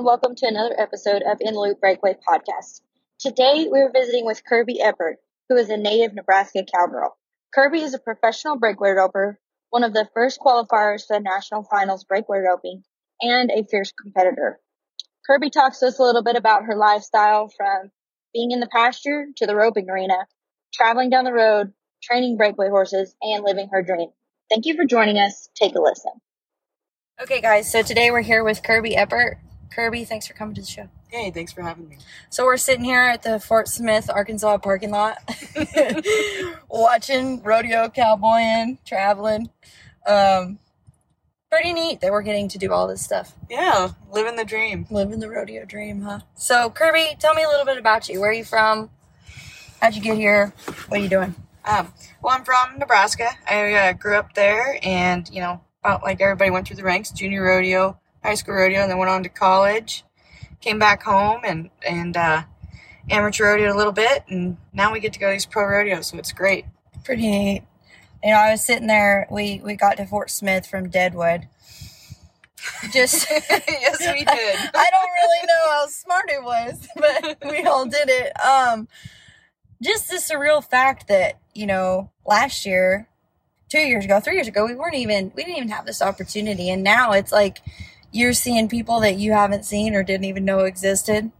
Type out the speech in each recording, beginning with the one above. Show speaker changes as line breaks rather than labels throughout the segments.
and welcome to another episode of In Loop Breakaway Podcast. Today, we're visiting with Kirby Eppert, who is a native Nebraska cowgirl. Kirby is a professional breakaway roper, one of the first qualifiers for the national finals breakaway roping, and a fierce competitor. Kirby talks to us a little bit about her lifestyle from being in the pasture to the roping arena, traveling down the road, training breakaway horses, and living her dream. Thank you for joining us. Take a listen. Okay, guys, so today we're here with Kirby Eppert. Kirby, thanks for coming to the show.
Hey, thanks for having me.
So we're sitting here at the Fort Smith, Arkansas parking lot, watching rodeo cowboying, traveling. Um, pretty neat that we're getting to do all this stuff.
Yeah, living the dream.
Living the rodeo dream, huh? So Kirby, tell me a little bit about you. Where are you from? How'd you get here? What are you doing?
Um, well, I'm from Nebraska. I uh, grew up there, and you know, about like everybody went through the ranks: junior rodeo, high school rodeo, and then went on to college. Came back home and and uh, amateur rodeo a little bit, and now we get to go to these pro rodeos, so it's great.
Pretty neat. You know, I was sitting there. We we got to Fort Smith from Deadwood. Just
yes, we did.
I don't really know how smart it was, but we all did it. Um, just the surreal fact that you know last year, two years ago, three years ago, we weren't even we didn't even have this opportunity, and now it's like you're seeing people that you haven't seen or didn't even know existed.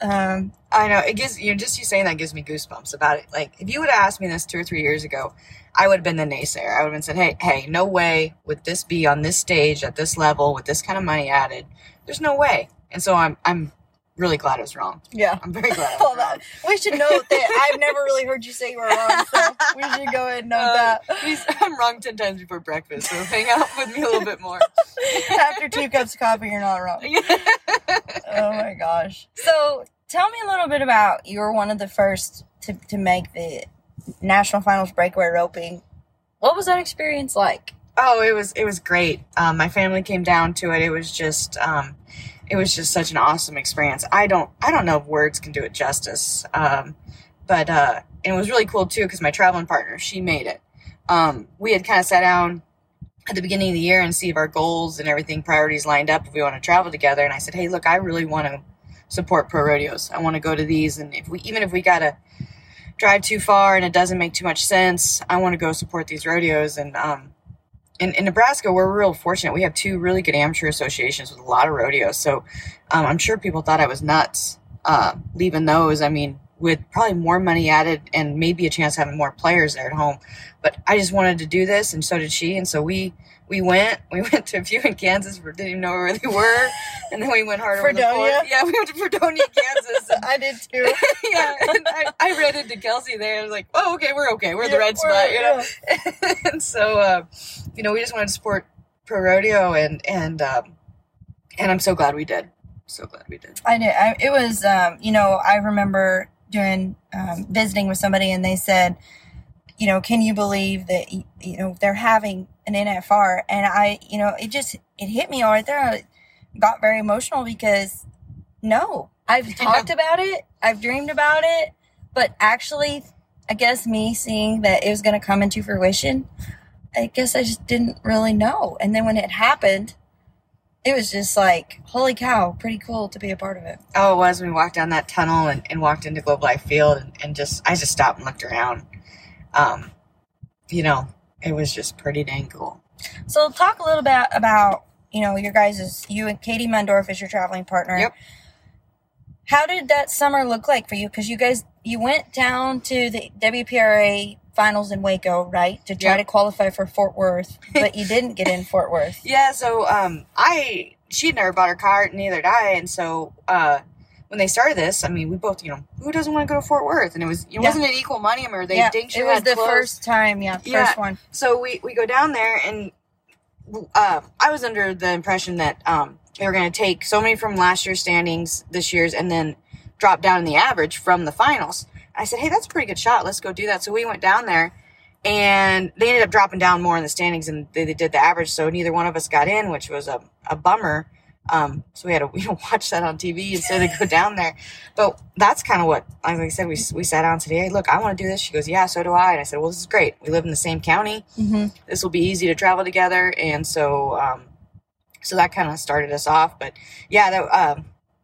Um,
I know it gives you just you saying that gives me goosebumps about it. Like if you would have asked me this two or three years ago, I would have been the naysayer. I would have been said, "Hey, hey, no way would this be on this stage at this level with this kind of money added. There's no way." And so I'm I'm really glad I was wrong.
Yeah,
I'm very glad. I was wrong.
we should note that I've never really heard you say you were wrong, so we should go ahead and note uh,
that. I'm wrong ten times before breakfast, so hang out with me a little bit more.
After two cups of coffee, you're not wrong. oh my gosh! So tell me a little bit about you were one of the first to to make the national finals breakaway roping. What was that experience like?
Oh, it was it was great. Um, my family came down to it. It was just um, it was just such an awesome experience. I don't I don't know if words can do it justice. Um, but uh, and it was really cool too because my traveling partner she made it. Um, we had kind of sat down at the beginning of the year and see if our goals and everything priorities lined up if we want to travel together. And I said, hey, look, I really want to support pro rodeos. I want to go to these, and if we even if we gotta drive too far and it doesn't make too much sense, I want to go support these rodeos. And um, in, in Nebraska, we're real fortunate. We have two really good amateur associations with a lot of rodeos. So um, I'm sure people thought I was nuts uh, leaving those. I mean, with probably more money added and maybe a chance of having more players there at home. But I just wanted to do this, and so did she. And so we we went. We went to a few in Kansas. We didn't even know where they were, and then we went harder. the. Yeah, we went to Fredonia, Kansas.
I did too.
yeah, and I, I ran into Kelsey there. I was like, "Oh, okay, we're okay. We're yeah, the red spot," you know. Yeah. and so, uh, you know, we just wanted to support pro rodeo, and and um, and I'm so glad we did. So glad we did.
I did. I, it was, um, you know, I remember doing um, visiting with somebody, and they said, you know, can you believe that you know they're having an NFR? And I, you know, it just it hit me all right there. I got very emotional because no, I've talked about it, I've dreamed about it, but actually, I guess me seeing that it was going to come into fruition, I guess I just didn't really know. And then when it happened, it was just like, holy cow, pretty cool to be a part of it.
Oh, it was. We walked down that tunnel and, and walked into Globe Life Field and, and just, I just stopped and looked around. Um, you know, it was just pretty dang cool.
So talk a little bit about, you know, your guys' as you and Katie Mundorf is your traveling partner.
Yep.
How did that summer look like for you? Because you guys, you went down to the WPRA finals in Waco, right, to try yep. to qualify for Fort Worth, but you didn't get in Fort Worth.
Yeah, so um, I she had never bought her cart, neither did I, and so uh, when they started this, I mean, we both, you know, who doesn't want to go to Fort Worth? And it was, it yeah. wasn't an equal money or they
yeah,
dinked
It was the closed. first time, yeah, first yeah. one.
So we we go down there, and uh, I was under the impression that um, they were going to take so many from last year's standings, this year's, and then drop down in the average from the finals. I said, hey, that's a pretty good shot. Let's go do that. So we went down there and they ended up dropping down more in the standings than they, they did the average. So neither one of us got in, which was a, a bummer. Um, so we had to you know, watch that on TV instead of go down there. But that's kind of what, like I said, we, we sat down today. Hey, look, I want to do this. She goes, yeah, so do I. And I said, well, this is great. We live in the same county. Mm-hmm. This will be easy to travel together. And so, um, so that kind of started us off. But yeah, that, uh,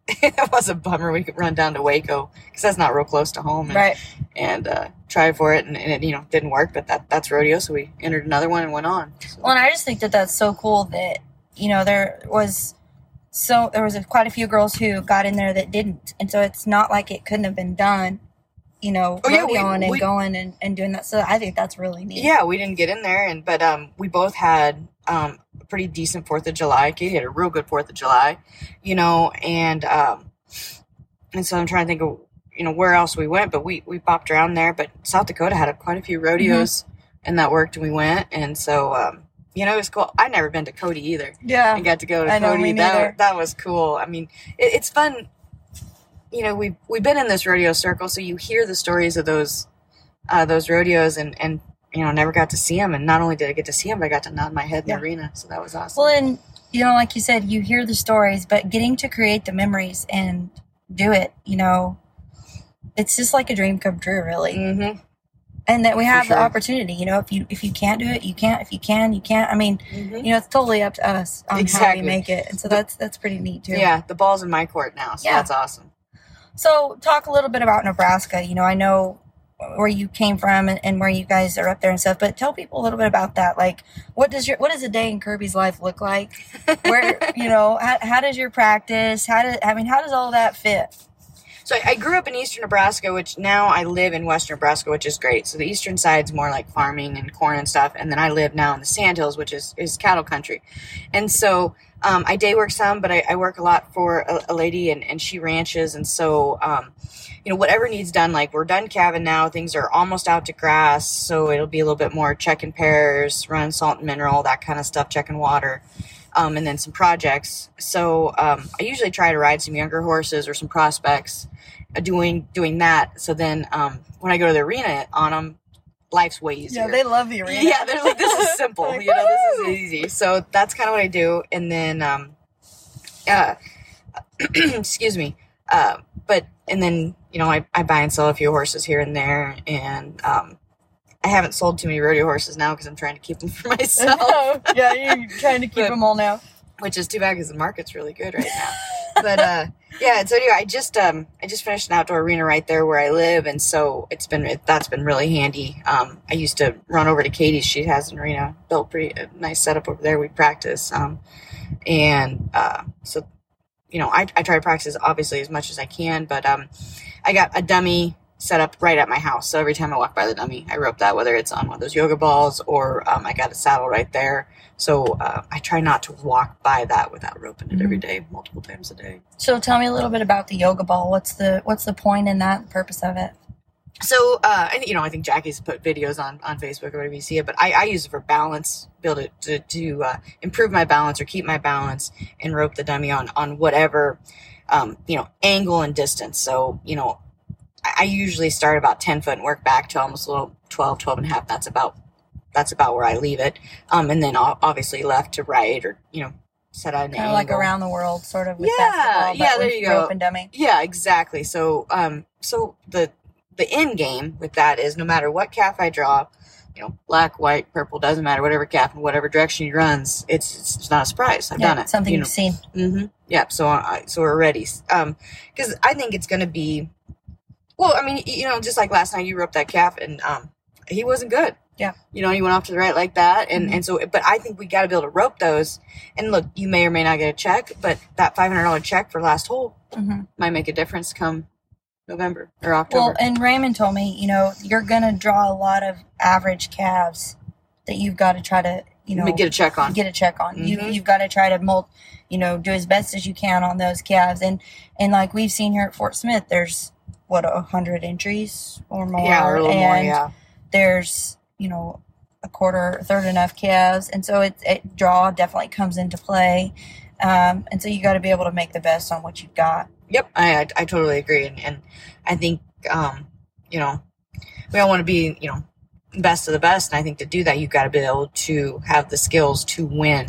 that was a bummer. We could run down to Waco because that's not real close to home, and,
Right.
and uh, try for it, and, and it you know didn't work. But that that's rodeo, so we entered another one and went on. So-
Well, and I just think that that's so cool that you know there was so there was a, quite a few girls who got in there that didn't, and so it's not like it couldn't have been done. You know,
Oh, yeah, we-
and
we-
going and, and doing that. So I think that's really neat.
yeah, we didn't get in there, and but um, we both had um, a pretty decent Fourth of July. Katie had a real good Fourth of July, you know, and um, and so I'm trying to think of you know where else we went, but we we bopped around there. But South Dakota had a, quite a few rodeos, and that worked, and we went, and so um, you know it was cool. I'd never been to Cody either.
yeah.
I got to go to
I
Cody. that that was cool. I mean, it, it's fun. You know, we we've been in this rodeo circle, so you hear the stories of those uh, those rodeos, and and you know, never got to see them. And not only did I get to see them, but I got to nod my head in
Yeah.
the arena, so that was awesome.
Well, and you know, like you said, you hear the stories, but getting to create the memories and do it, you know, it's just like a dream come true, really.
mm-hmm.
And that we have
sure.
the opportunity. You know, if you if you can't do it, you can't. If you can, you can't. I mean,
Mm-hmm.
you know, it's totally up to us on how we make it, and so that's that's pretty neat too.
Yeah, the ball's in my court now, so
Yeah.
that's awesome.
So, talk a little bit about Nebraska. You know, I know where you came from and, and where you guys are up there and stuff, but tell people a little bit about that. Like, what does your what does a day in Kirby's life look like? Where you know, how, how does your practice? How does I mean, how does all that fit?
So I, I grew up in eastern Nebraska, which now I live in western Nebraska, which is great. So the eastern side's more like farming and corn and stuff, and then I live now in the Sandhills, which is is cattle country. And so um, I day work some, but I, I work a lot for a, a lady, and, and she ranches, and so um, you know whatever needs done. Like we're done calving now, things are almost out to grass, so it'll be a little bit more checking pairs, run salt and mineral, that kind of stuff, checking water. Um, and then some projects. So um, I usually try to ride some younger horses or some prospects, doing doing that. So then um, when I go to the arena on them, life's way easier.
Yeah, they love the arena.
Yeah, they're like, this is simple.
Like,
you know, this is easy. So that's kind of what I do. And then, um, uh, excuse me. Uh, but, and then, you know, I, I buy and sell a few horses here and there. And, um, I haven't sold too many rodeo horses now because I'm trying to keep them for myself,
yeah, you're trying to keep
But-
them all now.
which is too bad because the market's really good right now. but, uh, yeah, and so anyway, I just um I just finished an outdoor arena right there where I live, and so it's been it, that's been really handy. Um, I used to run over to Katie's; she has an arena built pretty nice setup over there. We practice, um, and uh, so you know I I try to practice obviously as much as I can, but um, I got a dummy set up right at my house, so every time I walk by the dummy, I rope that whether it's on one of those yoga balls or um, I got a saddle right there. So uh, I try not to walk by that without roping it every day, multiple times a day.
So, tell me a little bit about the yoga ball. What's the what's the point in that? Purpose of it?
So, uh, and, you know, I think Jackie's put videos on, on Facebook or whatever you see it, but I, I use it for balance, build it to, to uh, improve my balance or keep my balance and rope the dummy on, on whatever, um, you know, angle and distance. So, you know, I, usually start about 10 foot and work back to almost a little 12, 12 and a half. That's about, that's about where I leave it. Um, and then obviously left to right or, you know, set out an
Kind of like around the world, sort of. With
Yeah, yeah, there you go.
and.
Yeah, exactly. So, um, so the the end game with that is no matter what calf I draw, you know, black, white, purple, doesn't matter, whatever calf in whatever direction he runs, it's it's not a surprise. I've
yeah,
done it.
something
you
you've seen.
Mm-hmm. Yeah. So I so we're ready. Um, because I think it's gonna be, well, I mean, you know, just like last night you roped that calf and um, he wasn't good.
Yeah.
You know, he went off to the right like that, and
Mhm.
and so, but I think we got to be able to rope those. And look, you may or may not get a check, but that five hundred dollar check for last hole
hmm
might make a difference come November or October.
Well, and Raymond told me, you know, you're gonna draw a lot of average calves that you've got to try to, you know,
get a check on.
get a check on. You
Mhm.
you've got to try to mold, you know, do as best as you can on those calves. And and like we've seen here at Fort Smith, there's what a hundred entries or more,
yeah, or a little
and
more. Yeah.
there's you know a quarter, a third enough calves, and so it, it draw definitely comes into play. Um, and so you got to be able to make the best on what you've got.
Yep. I, I I totally agree, and and I think um you know we all want to be you know best of the best, and I think to do that you've got to be able to have the skills to win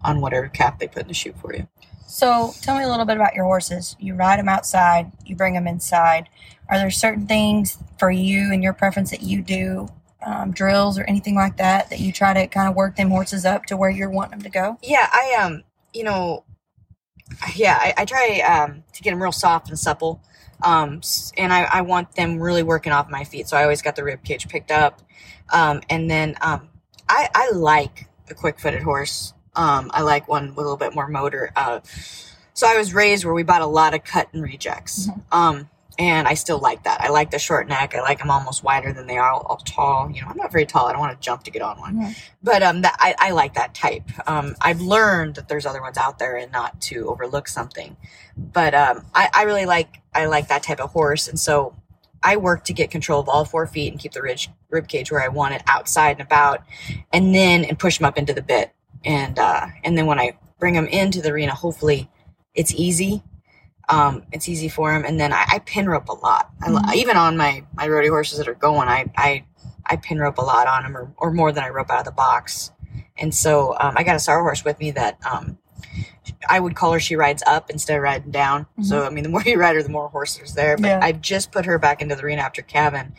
on whatever cap they put in the shoe for you.
So tell me a little bit about your horses. You ride them outside, you bring them inside. Are there certain things for you and your preference that you do, um, drills or anything like that, that you try to kind of work them horses up to where you're wanting them to go?
Yeah, I um, you know, yeah, I, I try um, to get them real soft and supple. Um, and I, I want them really working off my feet. So I always got the rib cage picked up. Um, and then um, I, I like a quick footed horse. Um, I like one with a little bit more motor. Uh, so I was raised where we bought a lot of cut and rejects. Um, and I still like that. I like the short neck. I like them almost wider than they are all, all tall. You know, I'm not very tall. I don't want to jump to get on one,
Mhm.
but um, that I, I like that type. Um, I've learned that there's other ones out there and not to overlook something. But um, I, I really like I like that type of horse, and so I work to get control of all four feet and keep the rib rib cage where I want it outside and about, and then and push them up into the bit, and uh, and then when I bring them into the arena, hopefully it's easy. Um, it's easy for him, and then I, I pin rope a lot. I, li-
Mhm.
even on my my rodeo horses that are going, I I I pin rope a lot on them, or, or more than I rope out of the box. And so um, I got a sorrel horse with me that um, I would call her. She rides up instead of riding down. So I mean, the more you ride her, the more horse there's there. But
Yeah.
I've just put her back into the arena after calving,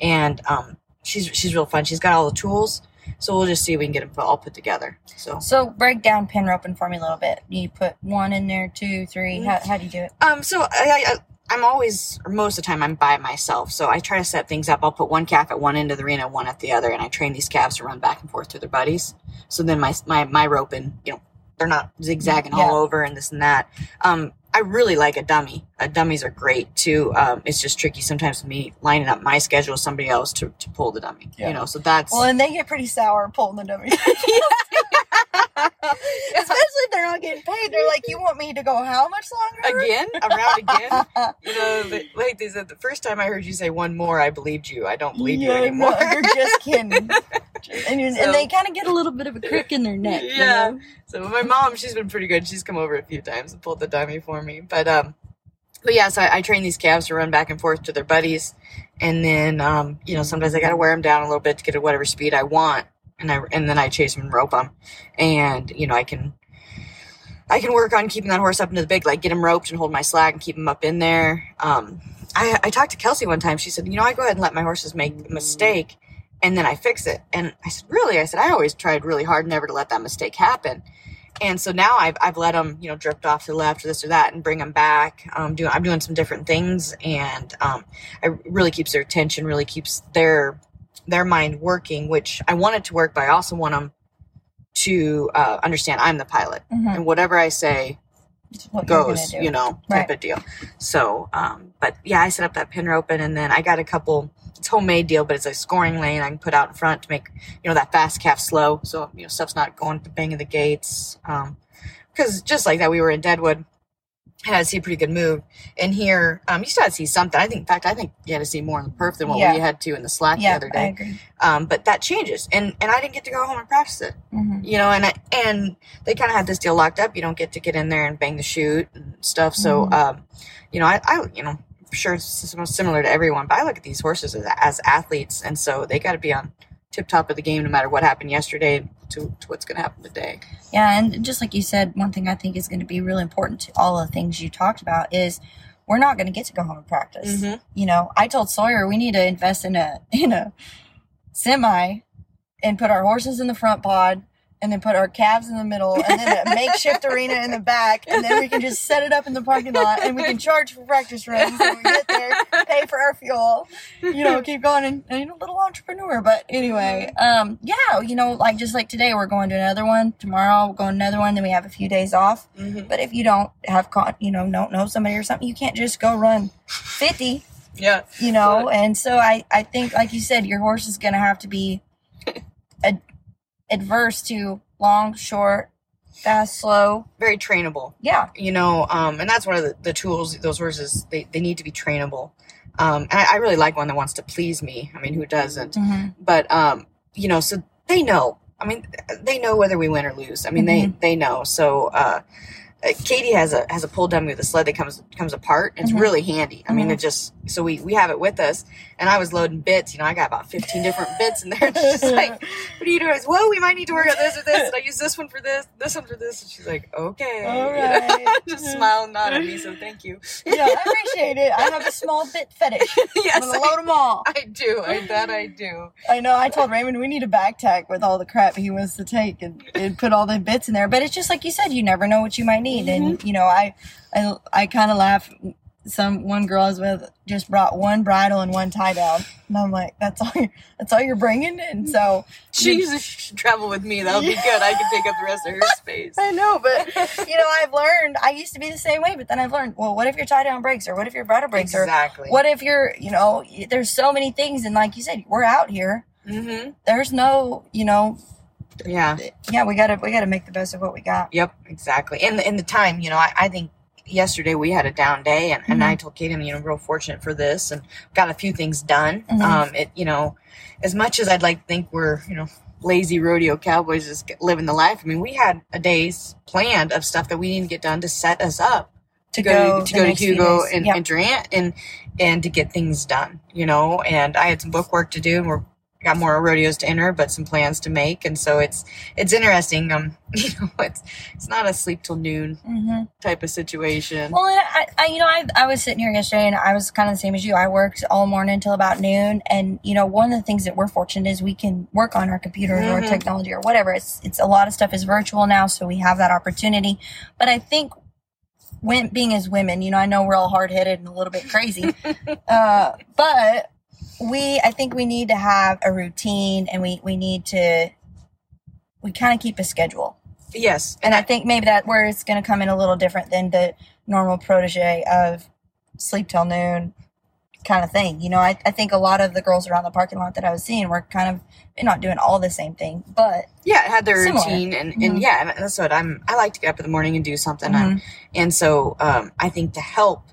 and um, she's she's real fun. She's got all the tools. So we'll just see if we can get them put, all put together. So
So break down pin roping for me a little bit. You put one in there, two, three. How, how do you do it?
Um, so I, I, I'm always, or most of the time, I'm by myself. So I try to set things up. I'll put one calf at one end of the arena, one at the other, and I train these calves to run back and forth to their buddies. So then my my my roping, you know, they're not zigzagging
Yeah.
all over and this and that. Um, I really like a dummy. Uh, dummies are great too. Um, it's just tricky sometimes with me lining up my schedule with somebody else to, to pull the dummy.
Yeah.
You know, so that's
Well, and they get pretty sour pulling the dummy. Especially if they're not getting paid. They're like, you want me to go how much longer?
again around again. You know, the- like they said, the first time I heard you say one more, I believed you. I don't believe you anymore.
No, you're just kidding. and,
So-
and they kind of get a little bit of a crick in their neck. you
Yeah.
know?
So my mom, she's been pretty good. She's come over a few times and pulled the dummy for me. But um, but yeah, so I, I train these calves to run back and forth to their buddies, and then um, you know, sometimes I got to wear them down a little bit to get at whatever speed I want, and I and then I chase them and rope them, and you know, I can. I can work on keeping that horse up into the big, like get him roped and hold my slack and keep him up in there. Um, I, I talked to Kelsey one time. She said, you know, I go ahead and let my horses make a mistake and then I fix it. And I said, really? I said, I always tried really hard never to let that mistake happen. And so now I've, I've let them, you know, drift off to the left or this or that and bring them back. Um, doing, I'm doing some different things and, um, it really keeps their attention, really keeps their, their mind working, which I want it to work, but I also want them to, uh, understand I'm the pilot
Mhm.
and whatever I say goes, you know, type
Right.
of deal. So, um, but yeah, I set up that pin roping and then I got a couple, it's homemade deal, but it's a scoring lane I can put out in front to make, you know, that fast calf slow. So, you know, stuff's not going to banging the gates. Um, cause just like that, we were in Deadwood, had to see a pretty good move. And here, um, you still had to see something. I think, in fact, I think you had to see more in the perf than what
Yeah.
we had to in the slack the
Yeah,
other
I
day. Um, but that changes. And, and I didn't get to go home and practice it
hmm
you know, and I, and they kind of had this deal locked up. You don't get to get in there and bang the chute and stuff. So,
Mhm.
um, you know, I, I, you know, I'm sure it's sim- similar to everyone, but I look at these horses as, as athletes, and so they got to be on tip top of the game, no matter what happened yesterday to, to what's going to happen today.
Yeah, and just like you said, one thing I think is going to be really important to all of the things you talked about is we're not going to get to go home and practice.
Mhm.
You know, I told Sawyer we need to invest in a in a semi and put our horses in the front pod and then put our calves in the middle and then a makeshift arena in the back and then we can just set it up in the parking lot and we can charge for practice runs when we get there, pay for our fuel, you know, keep going and, and know, little entrepreneur. But anyway, um, yeah, you know, like just like today we're going to another one. Tomorrow we're going to another one, then we have a few days off.
Mm-hmm.
But if you don't have con you know, don't know somebody or something, you can't just go run fifty
Yeah.
you know and so i i think like you said your horse is going to have to be adverse to long short fast slow.
Very trainable.
yeah.
You know um, and that's one of the, the tools those horses they, they need to be trainable. Um, and I, I really like one that wants to please me. I mean who doesn't? But um, you know so they know. I mean they know whether we win or lose. I mean they they know. So uh, uh, Katie has a has a pull dummy with a sled that comes comes apart. It's
Mhm.
really handy. I mean,
Mhm.
it just so we we have it with us, and I was loading bits. You know, I got about 15 different bits in there. She's like, what are you doing? Said, well, we might need to work on this or this. And I use this one for this, this one for this. And she's like, okay.
All right.
Just smile and nod at me. So thank you.
yeah, I appreciate it. I have a small bit fetish.
yes,
I'm gonna load them all.
I, do. I that I do.
I know. I told Raymond we need a backpack with all the crap he wants to take and, and put all the bits in there. But it's just like you said, you never know what you might need. And mm-hmm. you know, I I, I kind of laugh. Some one girl I was with just brought one bridle and one tie down, and I'm like, "That's all. You're, that's all you're bringing." And so
She should travel with me. That'll be good. I can take up the rest of her space.
I know, but you know, I've learned. I used to be the same way, but then I've learned. Well, what if your tie down breaks, or what if your bridle breaks, or
Exactly.
or what if you're, you know, there's so many things, and like you said, we're out here.
Mm-hmm.
There's no, you know,
Yeah.
yeah, we gotta we gotta make the best of what we got.
Yep. Exactly. And the, and the time, you know, I, I think yesterday we had a down day, and, and
Mhm.
I told Kate, I'm you know real fortunate for this, and got a few things done.
Mhm.
Um, it you know, as much as I'd like to think we're you know lazy rodeo cowboys just living the life. I mean, we had a day's planned of stuff that we didn't get done to set us up to go, to
the
go to
next few
Hugo and,
Yep.
and Durant and and to get things done, you know. And I had some book work to do, and we're got more rodeos to enter, but some plans to make, and so it's it's interesting. Um, you know, it's it's not a sleep till noon
hmm
type of situation.
Well, and I, I, you know, I, I was sitting here yesterday and I was kind of the same as you. I worked all morning until about noon, and you know, one of the things that we're fortunate is we can work on our computers or
Mhm.
technology or whatever. It's it's a lot of stuff is virtual now, so we have that opportunity. But I think when being as women, you know, I know we're all hard headed and a little bit crazy, uh, but we, I think we need to have a routine, and we we need to we kind of keep a schedule.
yes,
And I think maybe that where it's going to come in a little different than the normal protege of sleep till noon kind of thing. You know, I, I think a lot of the girls around the parking lot that I was seeing were kind of not doing all the same thing, but
yeah, it had their
Similar.
routine, and, and
Mhm.
yeah, and that's what I'm. I like to get up in the morning and do something,
Mhm.
and, and so um, I think to help,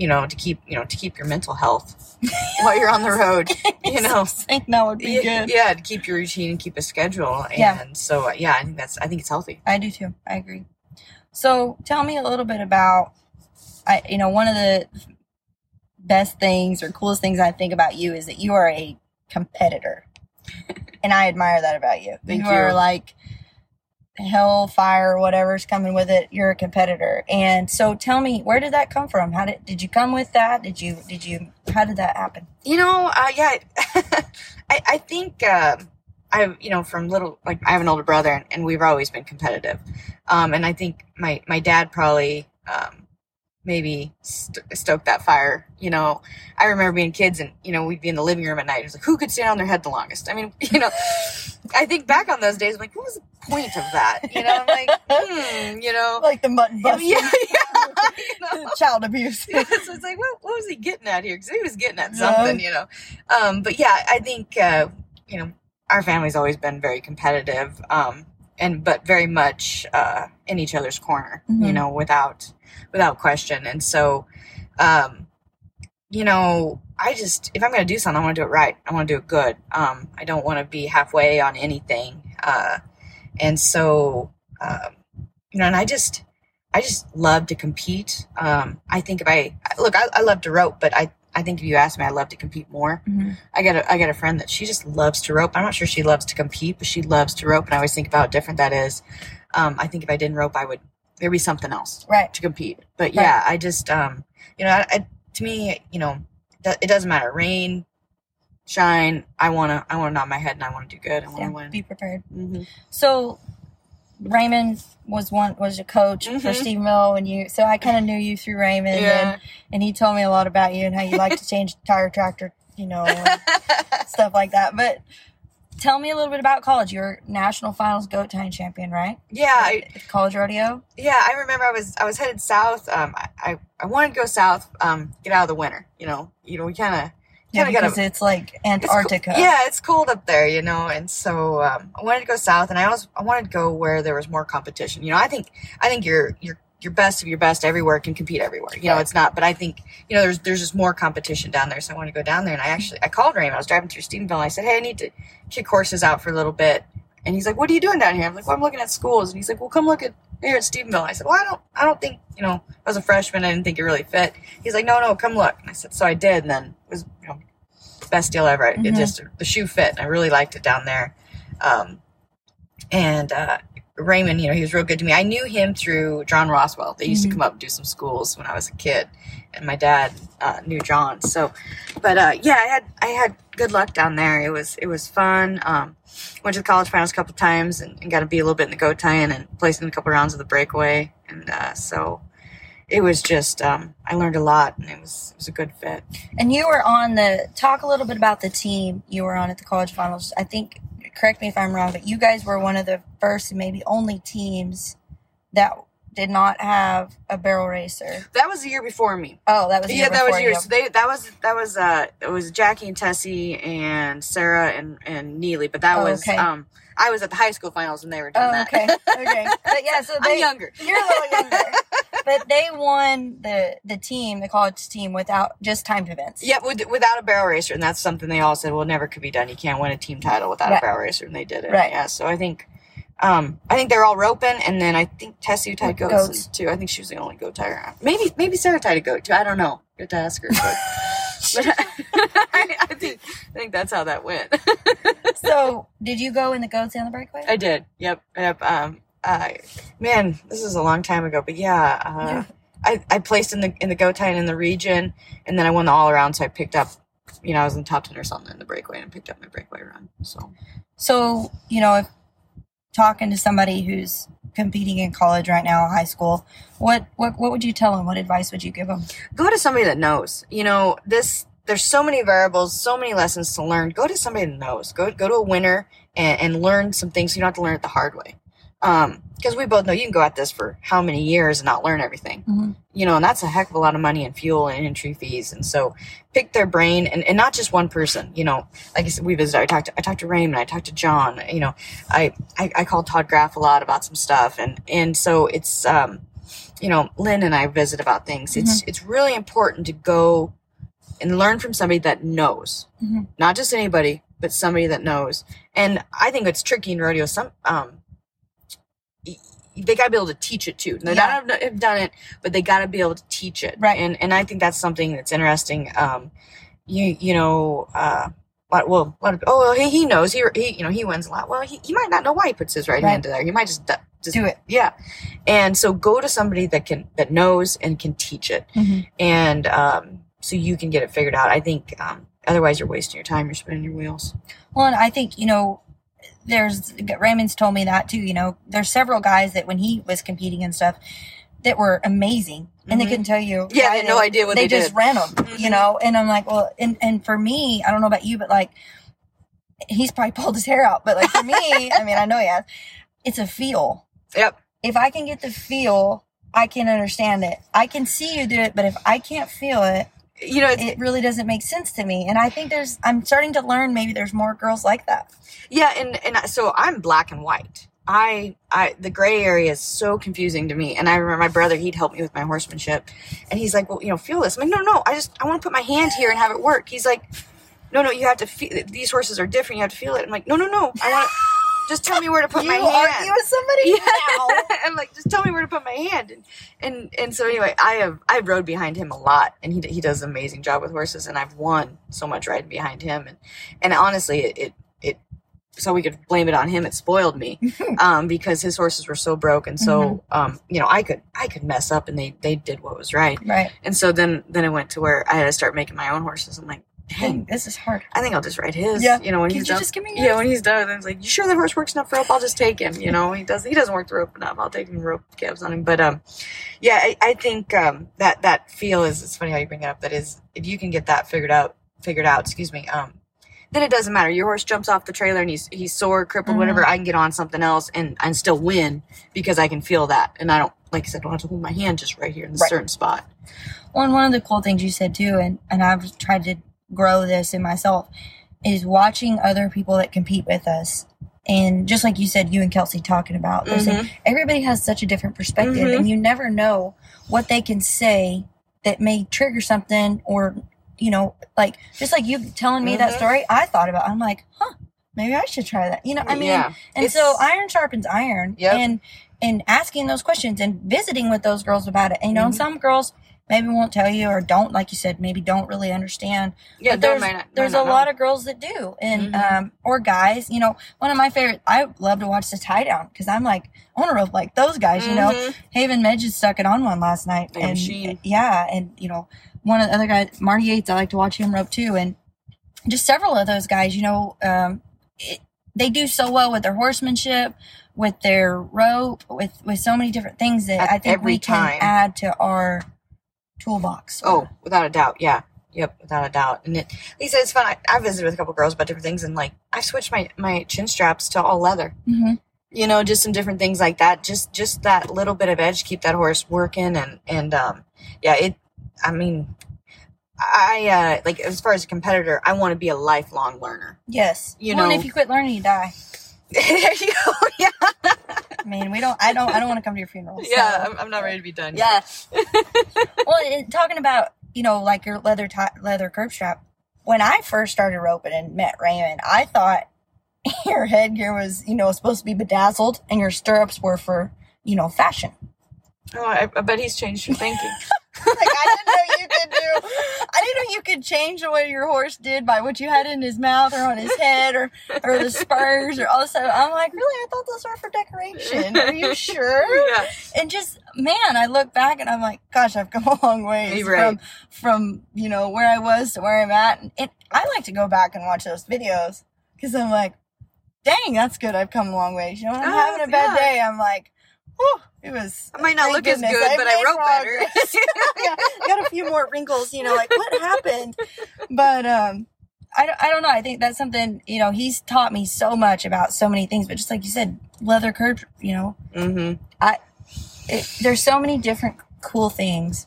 you know, to keep you know to keep your mental health while you're on the road, you know.
I that would be
yeah,
good.
yeah, to keep your routine and keep a schedule, and
Yeah.
so uh, yeah, I think that's I think it's healthy.
I do too. I agree. So tell me a little bit about, I you know, one of the best things or coolest things I think about you is that you are a competitor, and I admire that about you.
Thank
you are like hellfire, whatever's coming with it. You're a competitor, and so tell me, where did that come from? How did did you come with that? Did you did you? How did that happen?
You know, uh, yeah, I I think um I you know from little like I have an older brother and, and we've always been competitive, um, and I think my my dad probably um, maybe st- stoked that fire. You know, I remember being kids and you know we'd be in the living room at night. It was like who could stand on their head the longest. I mean, you know, I think back on those days, I'm like, what was the point of that? You know, I'm like, hmm, you know,
Like the mutton
yeah,
busting,
yeah, you know?
child abuse.
yeah, so it's like, what, what was he getting at here? Because he was getting at
Yeah.
something, you know. Um, but yeah, I think uh, you know our family's always been very competitive, um, and but very much uh, in each other's corner, you
Mhm.
know, without without question. And so, um, you know, I just if I'm going to do something, I want to do it right. I want to do it good. Um, I don't want to be halfway on anything. Uh, and so, um, you know, and I just I just love to compete. Um, I think if I look, I, I love to rope, but I, I think if you ask me, I love to compete more.
Mhm.
I got a, I got a friend that she just loves to rope. I'm not sure she loves to compete, but she loves to rope, and I always think about how different that is. Um, I think if I didn't rope, I would there'd be something else
Right.
to compete. But yeah, I just um, you know, I, I, to me, you know, it doesn't matter rain, shine. I wanna I wanna nod my head and I want to do good. I want to
Yeah,
win.
be prepared.
hmm
So Raymond was one was your coach for
Mhm.
Stephenville and you so I kind of knew you through Raymond
Yeah.
and, and he told me a lot about you and how you like to change tire tractor, you know, stuff like that. But tell me a little bit about college. You're national finals goat tying champion, right?
yeah, I,
college rodeo.
yeah, I remember I was I was headed south. Um, I, I, I wanted to go south. Um, get out of the winter. You know, you know, we kind of
Yeah,
kind of got
because it's like
It's co-
Antarctica.
yeah, it's cold up there, you know, and so um, I wanted to go south, and I was I wanted to go where there was more competition. You know, I think I think you're you're your best of your best everywhere can compete everywhere. You know,
Right.
it's not, but I think you know there's there's just more competition down there, so I wanted to go down there. And I actually I called Raymond. I was driving through Stephenville. And I said, hey, I need to kick horses out for a little bit. And he's like, what are you doing down here? I'm like, well, I'm looking at schools. And he's like, well, come look at here at Stephenville. I said, well, I don't I don't think you know I was a freshman. I didn't think it really fit. He's like, no, no, come look. And I said, so I did, and then it was you know best deal ever. It
Mhm.
just the shoe fit. I really liked it down there. Um, and uh, Raymond, you know, he was real good to me. I knew him through John Roswell. They used
Mhm.
to come up and do some schools when I was a kid, and my dad uh, knew John. So, but uh, yeah, I had I had good luck down there. It was it was fun. Um, went to the college finals a couple times and, and got to be a little bit in the goat tying and placed in a couple rounds of the breakaway. And uh, so it was just um, I learned a lot, and it was it was a good fit.
And you were on the talk a little bit about the team you were on at the college finals. I think correct me if I'm wrong, but you guys were one of the first and maybe only teams that did not have a barrel racer.
That was the year before me.
Oh, that was the
yeah, that was yours. So they that was that was uh it was Jackie and Tessie and Sarah and and Neely, but that
Oh,
was
okay.
um I was at the high school finals when they were doing
Oh,
that.
okay, okay. But yeah, so
I'm younger.
you're a little younger, but they won the the team, the college team, without just timed events.
Yeah, with, without a barrel racer, and that's something they all said, well, never could be done. You can't win a team title without
Right.
a barrel racer, and they did it.
Right.
Yeah, so I think, um, I think they're all roping, and then I think Tessie tied goats,
Goats.
too. I think she was the only goat tire. Maybe maybe Sarah tied a goat too. I don't know. You have to ask her. But, but I, I think I think that's how that went.
So, did you go in the goats and the breakaway?
I did. Yep. Yep. Um. I man, this is a long time ago, but yeah. Uh,
Yeah.
I, I placed in the in the goat tying in the region, and then I won the all around. So I picked up, you know, I was in the top ten or something in the breakaway, and picked up my breakaway run. So
So, you know, if talking to somebody who's competing in college right now, high school, what what what would you tell them? What advice would you give them?
go to somebody that knows. You know, this there's so many variables, so many lessons to learn. Go to somebody that knows. Go go to a winner and, and learn some things. You don't have to learn it the hard way. Um, because we both know you can go at this for how many years and not learn everything.
Mhm.
You know, and that's a heck of a lot of money in fuel and entry fees. And so pick their brain and, and not just one person. You know, like I said, we visited. I talked to I talked to Raymond. I talked to John. You know, I I, I called Todd Graff a lot about some stuff, and and so it's um, you know, Lynn and I visit about things. It's it's really important to go and learn from somebody that knows,
Mhm.
not just anybody, but somebody that knows. And I think it's tricky in rodeo. Some um, they got to be able to teach it too. They
Yeah.
not have done it, but they got to be able to teach it.
Right.
And and I think that's something that's interesting. Um, you you know. Uh, what, well, what, oh, well, he, he knows. He, he, you know, he wins a lot. Well, he, he might not know why he puts his right,
Right.
hand to there. He might just, just
Do it.
Yeah. And so go to somebody that can, that knows and can teach it.
Mhm.
And, um, so you can get it figured out. I think, um, otherwise you're wasting your time. You're spinning your wheels.
Well, and I think you know, there's Raymond's told me that too. You know, there's several guys that when he was competing and stuff that were amazing, and they
Mhm.
couldn't tell you.
Yeah, I had no idea what they they
just
did.
ran them. You
Mhm.
know, and I'm like, well, and and for me, I don't know about you, but like, he's probably pulled his hair out, but like for me, I mean, I know he has. It's a feel.
Yep.
If I can get the feel, I can understand it. I can see you do it, but if I can't feel it,
You know,
it really doesn't make sense to me. And I think there's, I'm starting to learn maybe there's more girls like that.
yeah. And, and so I'm black and white. I, I, the gray area is so confusing to me. And I remember my brother, he'd help me with my horsemanship. And he's like, well, you know, feel this. I'm like, no, no, I just, I want to put my hand here and have it work. He's like, no, no, you have to feel, these horses are different. You have to feel it. I'm like, no, no, no. I want to, just tell me where to put
you
my hand.
You argue with somebody now.
I'm like, just tell me where to put my hand. And, and and so anyway, I have I rode behind him a lot, and he he does an amazing job with horses, and I've won so much riding behind him, and and honestly, it it, it so we could blame it on him. It spoiled me, um, because his horses were so broke, and so um, you know, I could I could mess up, and they they did what was right,
Right.
and so then then it went to where I had to start making my own horses. I'm like,
Dang, this is hard.
I think I'll just ride his.
Yeah.
You know, when
Could
he's done.
just give me
Yeah, when he's done, then it's like, you sure the horse works enough rope? I'll just take him. You know, he does. He doesn't work the rope enough. I'll take him rope calves on him. But um, yeah, I, I think um that that feel is. It's funny how you bring it up. That is, if you can get that figured out, figured out. Excuse me. Um, then it doesn't matter. Your horse jumps off the trailer and he's he's sore, crippled,
Mhm.
whatever. I can get on something else and and still win because I can feel that, and I don't like I said, I don't have to hold my hand just right here in this
Right.
certain spot.
Well, and one of the cool things you said too, and, and I've tried to grow this in myself, is watching other people that compete with us. And just like you said, you and Kelsey talking about this, and everybody has such a different perspective,
Mhm.
and you never know what they can say that may trigger something, or you know, like just like you telling me that
Mhm.
story, I thought about. I'm like, huh, maybe I should try that. You know, I mean,
yeah,
and
It's-
so iron sharpens iron.
Yep.
And and asking those questions and visiting with those girls about it. And, you know, and
Mhm.
some girls maybe won't tell you or don't, like you said, maybe don't really understand.
Yeah,
but there's
not-
there's a
know.
lot of girls that do, and
Mhm.
um, or guys. You know, one of my favorite. I love to watch the tie down because I'm like, I want to rope like those guys. You know,
Mhm.
Haven Meged stuck it on one last night,
They're
and
she.
yeah, and you know, one of the other guys, Marty Yates. I like to watch him rope too, and just several of those guys. You know, um, it, they do so well with their horsemanship, with their rope, with with so many different things that
At
I think we can
time.
add to our toolbox.
Oh, without a doubt. Yeah. Yep, without a doubt. And it, Lisa, it's fun. I, I visited with a couple girls about different things, and like I switched my my chin straps to all leather.
hmm
You know, just some different things like that. Just just that little bit of edge, keep that horse working, and and um, yeah. It. I mean, I uh like as far as a competitor, I want to be a lifelong learner.
yes,
You
well,
know-
if you quit learning, you die.
There you go. Yeah.
I mean, we don't. I don't. I don't want to come to your funeral.
Yeah. I'm, I'm not ready to be done. yet.
Yeah. well, talking about you know like your leather tie, leather curb strap. When I first started roping and met Raymond, I thought your headgear was you know supposed to be bedazzled and your stirrups were for you know fashion.
Oh, I, I bet he's changed your thinking.
Like I didn't know you could do. I didn't know you could change the way your horse did by what you had in his mouth or on his head or or the spurs or stuff. I'm like, really? I thought those were for decoration. Are you sure?
yeah.
and just man, I look back and I'm like, gosh, I've come a long ways
You're right.
from from you know where I was to where I'm at, and, and I like to go back and watch those videos because I'm like, dang, that's good. I've come a long ways. You know, when I'm
Oh,
having a bad
yeah.
day, I'm like, whew, it was.
I might not look as good,
I
but I wrote better.
yeah, got a few more wrinkles. You know, like what happened, but um. I don't, I don't know. I think that's something, you know, he's taught me so much about so many things, but just like you said, leather curb, you know,
mm-hmm.
it, there's so many different cool things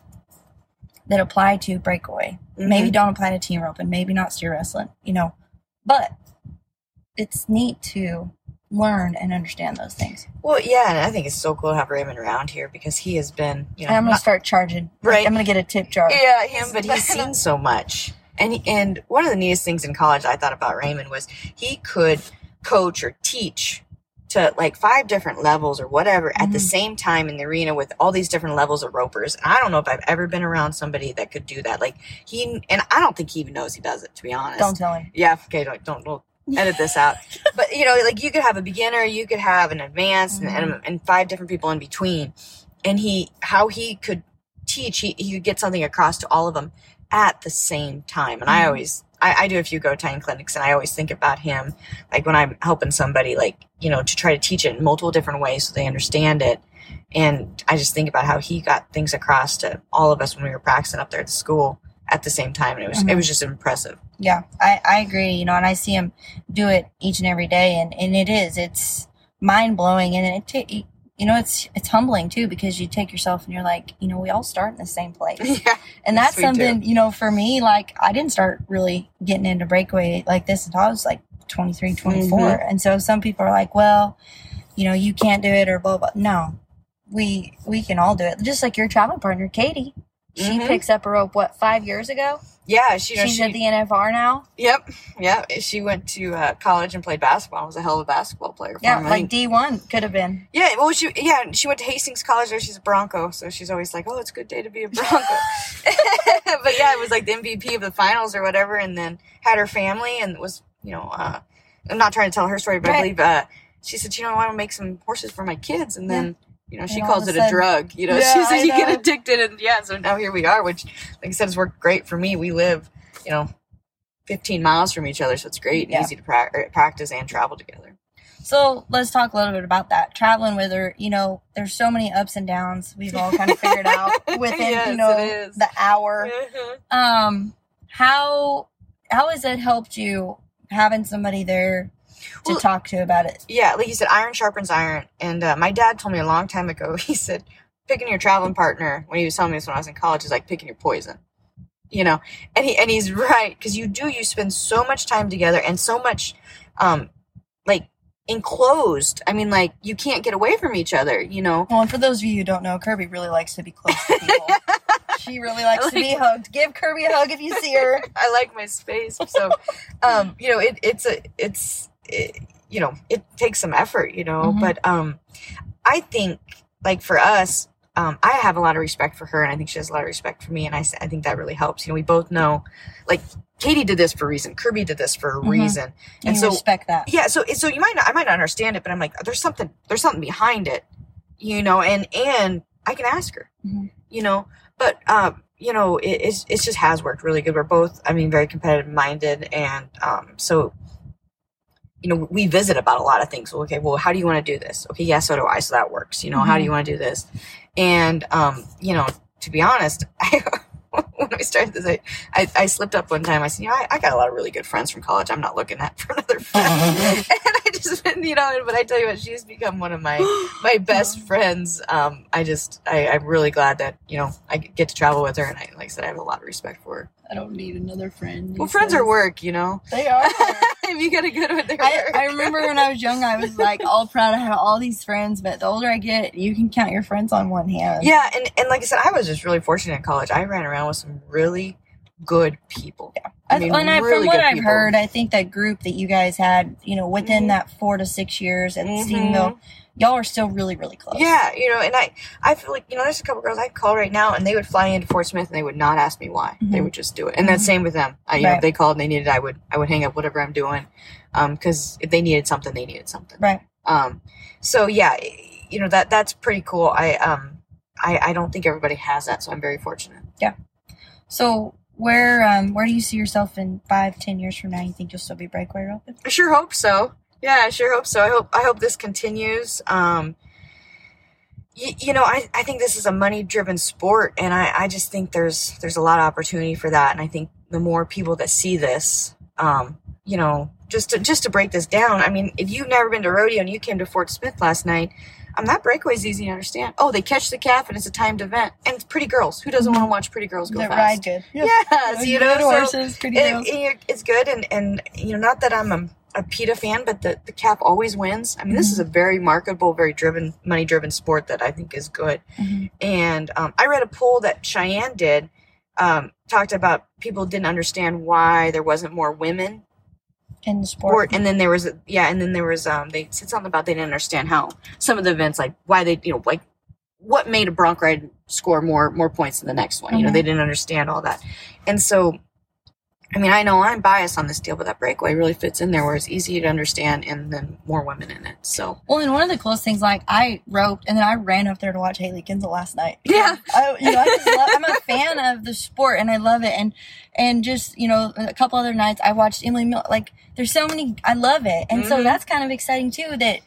that apply to breakaway.
Mm-hmm.
Maybe don't apply to team rope and maybe not steer wrestling, you know. But it's neat to learn and understand those things.
Well, yeah, and I think it's so cool to have Raymond around here because he has been, you know,
And I'm gonna start charging.
Right.
I'm gonna get a tip jar.
yeah, him, but he's seen so much. And he, and one of the neatest things in college I thought about Raymond was he could coach or teach to like five different levels or whatever at the
Mhm.
same time in the arena with all these different levels of ropers. And I don't know if I've ever been around somebody that could do that. Like he, and I don't think he even knows he does it. To be honest,
Don't tell him.
Yeah, okay, don't don't we'll edit this out. but you know, like you could have a beginner, you could have an advanced, and, and and five different people in between. And he, how he could teach, he he could get something across to all of them at the same time. And I
Mhm.
always, I, I do a few goat tying clinics, and I always think about him, like when I'm helping somebody, like you know, to try to teach it in multiple different ways so they understand it. And I just think about how he got things across to all of us when we were practicing up there at the school at the same time, and it was it
Mhm.
was just impressive.
Yeah, I, I agree. You know, and I see him do it each and every day, and, and it is it's mind blowing, and it ta- you know it's it's humbling too because you take yourself and you're like, you know, we all start in the same place,
yeah.
and that's
do.
something you know for me. Like I didn't start really getting into breakaway like this until I was like 23, 24.
Mhm.
and so some people are like, well, you know, you can't do it or blah blah. No, we we can all do it. Just like your travel partner, Katie. She
Mhm.
picks up a rope what five years ago.
Yeah, she, you know,
She's
she,
at the NFR now.
Yep, yeah. She went to uh, college and played basketball. and Was a hell of a basketball player.
Yeah,
him.
Like D one could have been.
yeah. Well, she yeah she went to Hastings College. There, she's a Bronco, so she's always like, "Oh, it's a good day to be a Bronco." but yeah, it was like the MVP of the finals or whatever, and then had her family and was you know uh, I'm not trying to tell her story, but I believe uh, she said, "You know, I want to make some horses for my kids," and then. You know, she
And
calls it
a
a drug. You know,
Yeah,
she says you get addicted, and yeah. So now here we are, which, like I said, has worked great for me. We live, you know, 15 miles from each other, so it's great and
Yeah.
easy to pra- er, practice and travel together.
So let's talk a little bit about that. Traveling with her, you know, there's so many ups and downs we've all kind of figured out within,
Yes,
you know, the hour. Um, how how has it helped you having somebody there to
Well-
talk to about it?
Yeah, like you said, iron sharpens iron. And uh, my dad told me a long time ago, he said, picking your traveling partner, when he was telling me this when I was in college, is like picking your poison. You know, and he and he's right because you do you spend so much time together and so much, um, like enclosed. I mean, like you can't get away from each other. You know,
Well, and for those of you who don't know, Kirby really likes to be close to people. she really likes
I
to be hugged. Give Kirby a hug if you see her.
I like my space. So, um, you know, it, it's a, it's, it, you know, it takes some effort, you know,
Mhm.
but, um, I think like for us, um, I have a lot of respect for her, and I think she has a lot of respect for me, and I, I think that really helps. You know, we both know, like Katie did this for a reason, Kirby did this for a
Mhm.
reason,
And you
so
respect that.
yeah, so so you might not, I might not understand it, but I'm like, there's something, there's something behind it, you know, and and I can ask her,
Mhm.
you know, but um, you know, it, it's it just has worked really good. We're both, I mean, very competitive minded, and um, so you know, we visit about a lot of things. Okay, well, how do you want to do this? Okay, yeah, so do I. So that works. You know, how do you want to do this? And um, you know, to be honest, I, when we started this, I, I, I slipped up one time. I said, you know, I, I got a lot of really good friends from college. I'm not looking at for another friend. and I just, you know, but I tell you what, she's become one of my my best friends. Um, I just, I, I'm really glad that you know I get to travel with her, and I, like I said, I have a lot of respect for her.
I don't need another friend.
Well, friends are work, you know.
They are.
if you get a good one, they're
I,
work.
I remember when I was young, I was like all proud I had all these friends, but the older I get, you can count your friends on one hand.
Yeah, and, and like I said, I was just really fortunate in college. I ran around with some really good people.
I,
I mean,
and I,
really
from what I've
people.
heard, I think that group that you guys had, you know, within
Mhm.
that four to six years at
Mhm.
Stephenville, y'all are still really, really close.
Yeah, you know, and I, I feel like you know, there's a couple girls I call right now, and they would fly into Fort Smith, and they would not ask me why. They
Mhm.
would just do it, and that's
Mhm.
same with them. I, you know, if they called and they needed, I would, I would hang up whatever I'm doing, um, because if they needed something, they needed something.
Right.
Um, so yeah, you know that that's pretty cool. I um, I, I don't think everybody has that, so I'm very fortunate. Yeah.
So where um where do you see yourself in five, ten years from now? You think you'll still be breakaway roping?
I sure hope so. Yeah, I sure hope so. I hope I hope this continues. Um, you, you know, I, I think this is a money driven sport, and I, I just think there's there's a lot of opportunity for that. And I think the more people that see this, um, you know, just to just to break this down. I mean, if you've never been to rodeo and you came to Fort Smith last night, um, that breakaway is easy to understand. Oh, they catch the calf and it's a timed event, and it's pretty girls. Who doesn't want to watch pretty girls go
That
fast?
ride good.
Yes, you know, so-
horses, pretty girls.
you're- it's good and and you know not that i'm a, a peta fan but the, the cap always wins i mean this is a very marketable very driven money driven sport that i think is good
Mhm.
and um, i read a poll that cheyenne did um, talked about people didn't understand why there wasn't more women
in the sport.
and then there was yeah and then there was um they said something about they didn't understand how some of the events like why they you know like what made a bronc ride score more more points than the next one you know
Mhm.
they didn't understand all that and so i mean i know i'm biased on this deal but that breakaway really fits in there where it's easy to understand and then more women in it so
Well, and one of the coolest things, like I roped and then I ran up there to watch Hailey Kinsel last night.
Yeah.
I, you know, I just love, I'm a fan of the sport and I love it. And and just you know, a couple other nights I watched Emily Mill. Like, there's so many. I love it, and so
Mhm.
that's kind of exciting too. That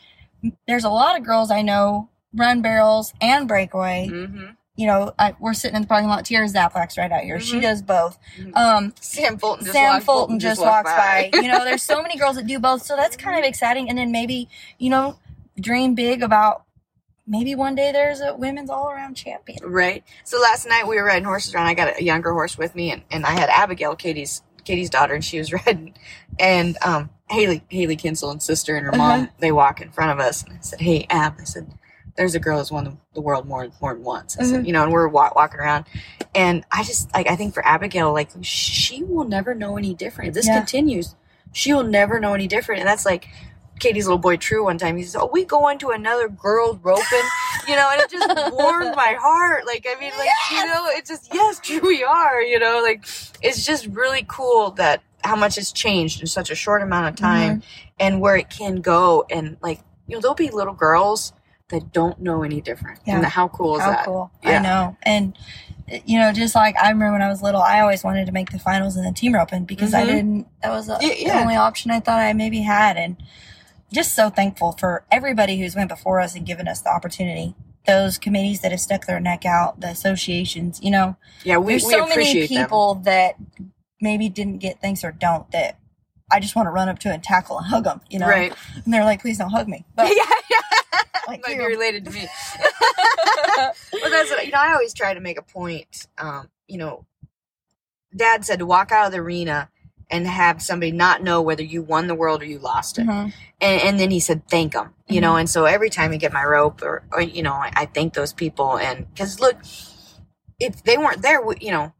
there's a lot of girls I know run barrels and breakaway.
mm-hmm.
You know, I, we're sitting in the parking lot. Tiara Zaplak's right out here. She
Mhm.
does both.
Mhm.
Um,
sam fulton just
Sam
walked,
Fulton just walks by.
by.
you know, there's so many girls that do both, so that's kind of exciting. And then maybe, you know, dream big about maybe one day there's a women's all around champion.
Right. So last night we were riding horses around. I got a younger horse with me, and, and I had Abigail, Katie's Katie's daughter, and she was riding. And um, Haley Hailey Kinsel and sister and her mom
Uh-huh.
they walk in front of us, and I said, "Hey, Ab," I said, "There's a girl who's won the world more more than once."
Mhm.
"You know," and we're wa- walking around, and I just like I think for Abigail, like she will never know any different. If this
Yeah.
continues, she will never know any different, and that's like. Katie's little boy True one time he says, "Oh, we going to another girls roping," you know, and it just warmed my heart. Like I mean, like you know, it just yes, True, we are. You know, like it's just really cool that how much has changed in such a short amount of time, and where it can go, and like you know, there'll be little girls that don't know any different.
Yeah.
And how cool is
How
that?
cool.
Yeah.
I know. And, you know, just like I remember when I was little, I always wanted to make the finals in the team roping because I
Mhm.
didn't, that was the,
Yeah,
the only option I thought I maybe had. And just so thankful for everybody who's went before us and given us the opportunity. Those committees that have stuck their neck out, the associations, you know,
Yeah, we,
there's
we
so many
appreciate them.
people that maybe didn't get things or don't that I just want to run up to and tackle and hug them, you know,
right?
and they're like, please don't hug me. But
yeah, yeah.
like,
might be
you.
related to me. well, that's what, you know. I always try to make a point. Um, you know, Dad said to walk out of the arena and have somebody not know whether you won the world or you lost it,
Mhm.
and, and then he said thank them. You
Mm-hmm.
know, and so every time I get my rope or, or you know, I, I thank those people, and because look, if they weren't there, you know,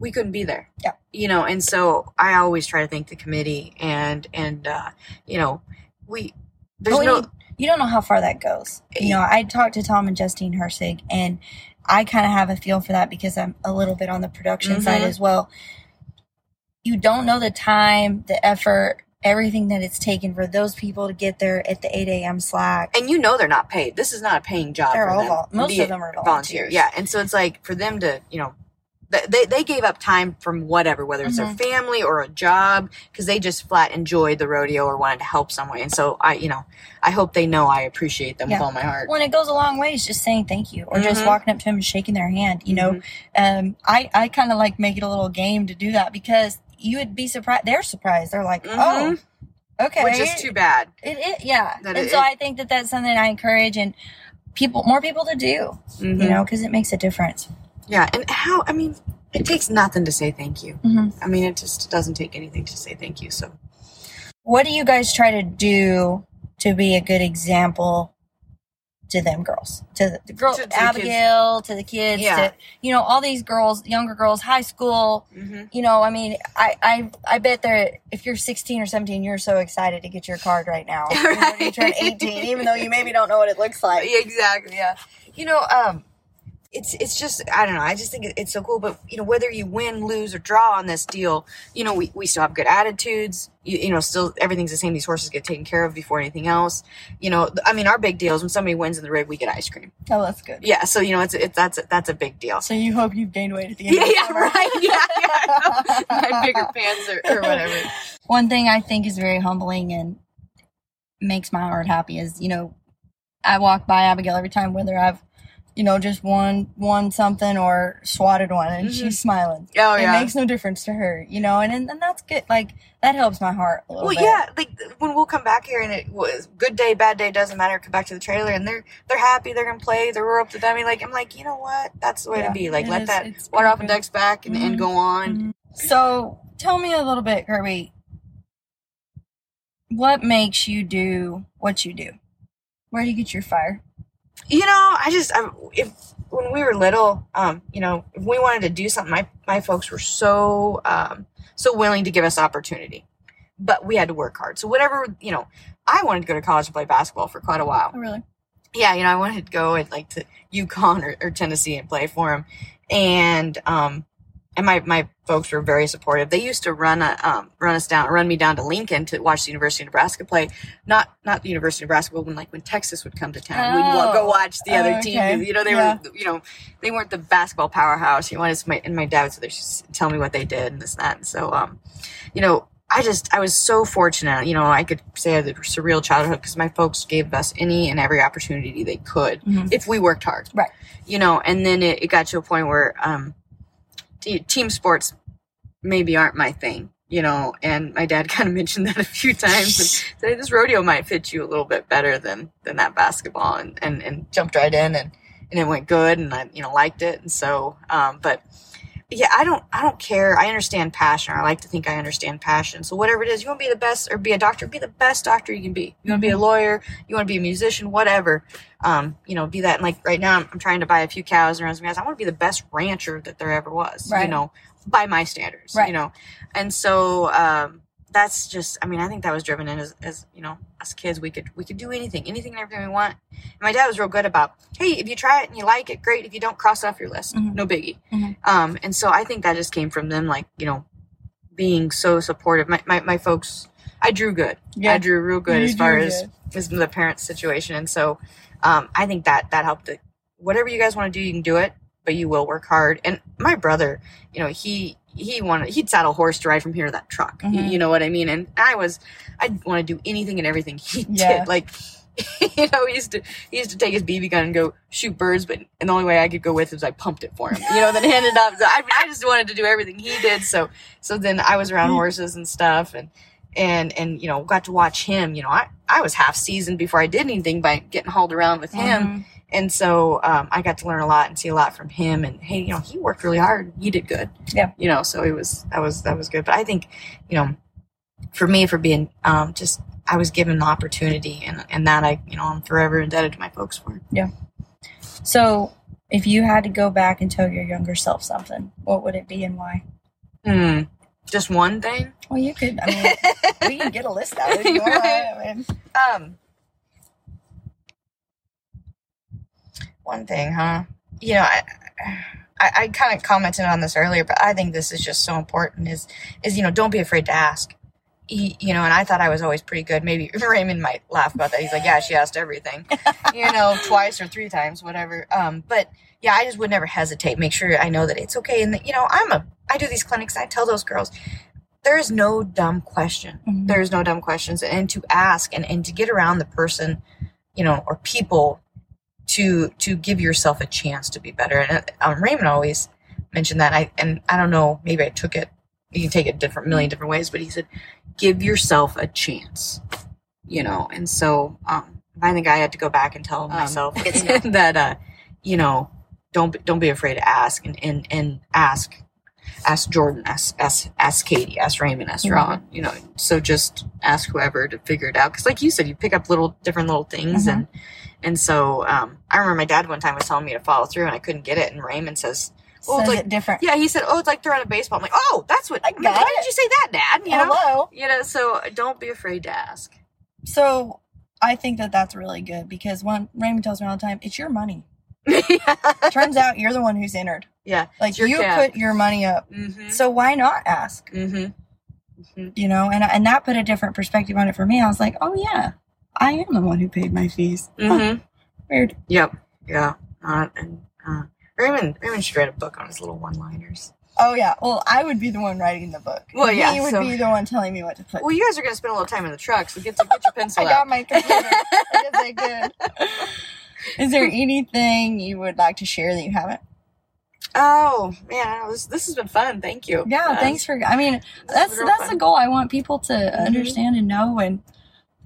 we couldn't be there.
Yeah.
You know, and so I always try to thank the committee and and uh, you know, we there's no
you- you don't know how far that goes. You know, I talked to Tom and Justine Hersig, and I kind of have a feel for that because I'm a little bit on the production side
Mhm.
as well. You don't know the time, the effort, everything that it's taken for those people to get there at the 8 a.m. slack.
and you know they're not paid. This is not a paying job.
They're
for
all
them.
vol- most of them are
volunteer.
volunteers.
Yeah, and so it's like for them to, you know, they they gave up time from whatever, whether it's
Mhm.
their family or a job, because they just flat enjoyed the rodeo or wanted to help some way. And so I, you know, I hope they know I appreciate them with all my heart.
When it goes a long ways, just saying thank you or just
Mhm.
walking up to them and shaking their hand. You know, um, I, I kind of like make it a little game to do that because you would be surprised. They're surprised. They're like, oh, okay.
Mm-hmm. Which is too bad.
It, it yeah.
That
and
it-
so I think that that's something I encourage and people, more people to do, you know, because it makes a difference.
Yeah, and how? I mean, it takes nothing to say thank you.
Mhm.
I mean, it just doesn't take anything to say thank you. So
What do you guys try to do to be a good example to them girls, to the, the girl,
To- to the.
Abigail, to the kids,
Yeah.
to you know all these girls, younger girls, high school.
Mhm.
You know, I mean, I I I bet that if you're 16 or 17, you're so excited to get your card right now. When you turn 18, even though you maybe don't know what it looks like.
Exactly. Yeah. You know, um, it's it's just I don't know. I just think it's so cool. But you know, whether you win, lose, or draw on this deal, you know, we, we still have good attitudes. You, you know, still everything's the same. These horses get taken care of before anything else. You know, I mean, our big deal is when somebody wins in the rig, we get ice cream.
Oh, that's good.
Yeah. So you know, it's it's that's a, that's a big deal.
So you hope you've gained weight at the end
Yeah,
of the
yeah, right. Yeah, yeah. My bigger pants or, or whatever.
One thing I think is very humbling and makes my heart happy is, you know, I walk by Abigail every time, whether I've, you know, just won won something or swatted one, and
Mhm.
she's smiling.
Oh
it
yeah.
makes no difference to her, you know, and, and and that's good. Like that helps my heart a little
Well,
bit.
yeah, like when we'll come back here and it was good day, bad day doesn't matter. Come back to the trailer and they're they're happy, they're gonna play, they're up to dummy. Like I'm like, you know what? That's the way
Yeah,
to be. Like
it
let
is.
that water off and ducks back and, and
Mhm.
go on.
Mhm. So tell me a little bit, Kirby. What makes you do what you do? Where do you get your fire?
You know, I just I, if when we were little, um, you know, if we wanted to do something, my my folks were so um so willing to give us opportunity, but we had to work hard. So whatever, you know, I wanted to go to college and play basketball for quite a while.
Oh, really?
yeah, you know, I wanted to go and like to UConn or, or Tennessee and play for him. And, um, and my, my folks were very supportive. They used to run a, um, run us down, run me down to Lincoln to watch the University of Nebraska play. Not, not the University of Nebraska, but when like when Texas would come to town, we'd go
Oh.
watch the other
Oh,
team. You know, they
Yeah.
were, you know, they weren't the basketball powerhouse. You know, and my, and my dad would just tell me what they did and this and that. And so, um, you know, I just I was so fortunate. You know, I could say I had a surreal childhood because my folks gave us any and every opportunity they could
Mhm.
if we worked hard.
Right.
You know, and then it, it got to a point where um, team sports maybe aren't my thing. You know, and my dad kind of mentioned that a few times and said this rodeo might fit you a little bit better than than that basketball, and and, and jumped right in and and it went good, and I you know liked it, and so um, but yeah, I don't I don't care. I understand passion. I like to think I understand passion. So whatever it is, you want to be the best or be a doctor, be the best doctor you can be. You want to be a lawyer, you want to be a musician, whatever. Um, you know, be that. And like right now, I'm, I'm trying to buy a few cows and raise my I want to be the best rancher that there ever was.
Right.
You know, by my standards.
Right.
You know, and so um, that's just. I mean, I think that was driven in as, as you know, as kids, we could we could do anything, anything and everything we want. And my dad was real good about, hey, if you try it and you like it, great. If you don't, cross off your list.
Mhm.
No biggie.
Mhm.
Um, and so I think that just came from them, like you know, being so supportive. My my, my folks, I drew good. yeah. I drew real good
You
as far as
good.
as the parents' situation, and so um, I think that that helped. Whatever you guys want to do, you can do it, but you will work hard. And my brother, you know, he he wanted he'd saddle horse to ride from here to that truck. You,
Mhm.
you know what I mean? And I was I'd want to do anything and everything he
Yeah.
did. Like you know, he used to he used to take his BB gun and go shoot birds, but and the only way I could go with was I pumped it for him. You know, then handed up. I, I just wanted to do everything he did. So so then I was around
Mm.
horses and stuff, and and and you know got to watch him. You know, I I was half seasoned before I did anything by getting hauled around with him,
Mhm.
And so um, I got to learn a lot and see a lot from him. And hey, you know, he worked really hard. He did good.
Yeah.
You know, so it was that was that was good. But I think, you know, for me, for being um, just I was given the opportunity, and and that I you know I'm forever indebted to my folks for. Yeah.
So, if you had to go back and tell your younger self something, what would it be and why?
Hmm. Just one thing.
Well, you could. I mean, we can get a list out if you want. I mean,
um one thing, huh? You know, I I, I kind of commented on this earlier, but I think this is just so important. Is is you know, don't be afraid to ask. He, you know, and I thought I was always pretty good. Maybe Raymond might laugh about that. He's like, yeah, she asked everything, you know, twice or three times, whatever. Um, but yeah, I just would never hesitate. Make sure I know that it's okay. And that, you know, I'm a, I do these clinics. I tell those girls, there is no dumb question.
Mhm.
There is no dumb questions. And to ask and, and to get around the person, you know, or people to, to give yourself a chance to be better. And um, Raymond always mentioned that. I, and I don't know, maybe I took it, you can take it different, million different ways, but he said, give yourself a chance, you know? And so, um, I think I had to go back and tell myself that, uh, you know, don't, don't be afraid to ask and, and, and ask ask Jordan, ask ask ask Katie, ask Raymond, ask
Mhm.
Ron. You know, so just ask whoever to figure it out. Because, like you said, you pick up little different little things,
Mhm.
and and so um, I remember my dad one time was telling me to follow through, and I couldn't get it. And Raymond says, "Well, it's like
it different.
yeah," he said, "Oh, it's like throwing a baseball." I'm like, "Oh, that's what."
I got
Why
it.
did you say that, Dad? You know,
Hello.
you know. So don't be afraid to ask.
So I think that that's really good because one Raymond tells me all the time, it's your money. Turns out you're the one who's entered.
yeah.
Like you
cap.
put your money up.
Mm-hmm.
So why not ask?
Mm-hmm.
You know, and and that put a different perspective on it for me. I was like, oh yeah, I am the one who paid my fees.
Mm-hmm.
weird.
Yep. Yeah. Uh, and uh, Raymond Raymond should write a book on his little one-liners.
Oh yeah. Well, I would be the one writing the book.
Well, yeah,
He would
so-
be the one telling me what to put.
Well, you guys are going to spend a little time in the truck, so get, to, get your pencil
I
out.
got my computer. I could. Is there anything you would like to share that you haven't?
Oh man, this, this has been fun. Thank you.
Yeah, thanks for. I mean, that's that's
fun.
the goal. I want people to
Mhm.
understand and know. And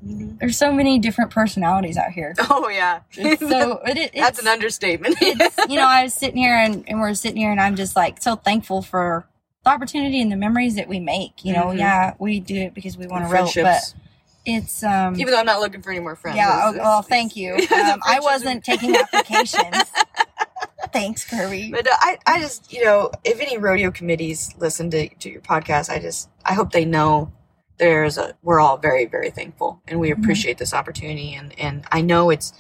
Mhm.
there's so many different personalities out here.
Oh yeah,
It's so it,
that's an understatement.
you know I was sitting here and, and we're sitting here and I'm just like so thankful for the opportunity and the memories that we make. You know,
Mhm.
yeah, we do it because we want to rope, but it's um
Even though I'm not looking for any more friends.
yeah.
it's-
Oh, well, thank you. Um, I wasn't taking applications. Thanks, Kirby.
But uh, I, I just, you know, if any rodeo committees listen to, to your podcast, I just, I hope they know there's a, we're all very, very thankful and we
Mhm.
appreciate this opportunity. And, and I know it's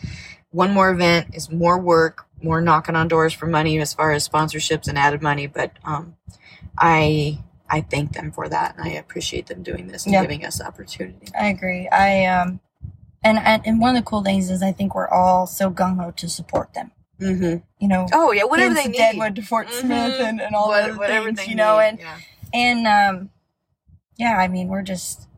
one more event is more work, more knocking on doors for money as far as sponsorships and added money. But, um, I, I thank them for that and I appreciate them doing this and
Yeah.
giving us the opportunity.
I agree. I um, and and one of the cool things is I think we're all so gung ho to support them.
Mm-hmm.
You know,
Oh yeah, whatever they need.
Deadwood to Fort
Mhm.
Smith and, and all
What-
those
whatever
things,
they
you know,
need,
and
yeah.
and um, yeah, I mean, we're just.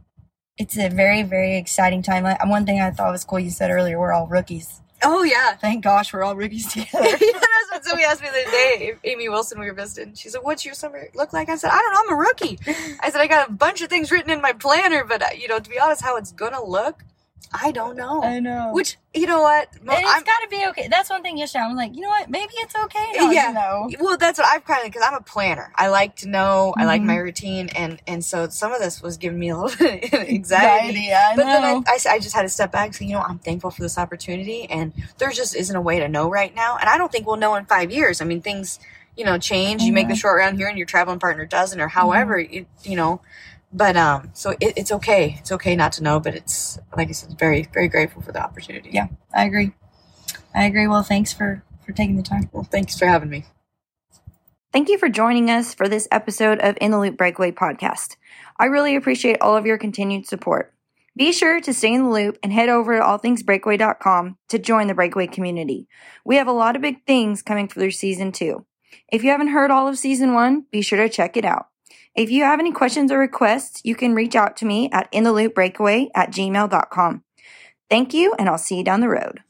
It's a very, very exciting time. Like, one thing I thought was cool. You said earlier, we're all rookies.
oh yeah.
Thank gosh, we're all rookies together.
yeah, that's what somebody asked me the other day. Amy Wilson, we were visiting. She said, "What's your summer look like?" I said, "I don't know. I'm a rookie." I said, "I got a bunch of things written in my planner, but uh, you know, to be honest, how it's gonna look, I don't know."
I know.
Which you know what? Mo-
and it's got to be okay. That's one thing yesterday. I'm like, you know what? Maybe it's okay.
Yeah.
Know.
well, that's what I've kind of because I'm a planner. I like to know. I like my mm-hmm. routine, and and so some of this was giving me a little bit of anxiety.
I
But then I. I, I just had to step back and say, you know, I'm thankful for this opportunity, and there just isn't a way to know right now. And I don't think we'll know in five years. I mean, things, you know, change. You make the short round here, and your traveling partner doesn't, or however, mm-hmm. it, you know. But um, so it, it's okay. It's okay not to know, but it's like I said, very, very grateful for the opportunity.
Yeah. I agree. I agree. Well, thanks for for taking the time.
Well, thanks for having me.
Thank you for joining us for this episode of In the Loop Breakaway podcast. I really appreciate all of your continued support. Be sure to stay in the loop and head over to allthingsbreakaway.com to join the breakaway community. We have a lot of big things coming through season two. If you haven't heard all of season one, be sure to check it out. If you have any questions or requests, you can reach out to me at intheloopbreakaway at gmail.com. Thank you, and I'll see you down the road.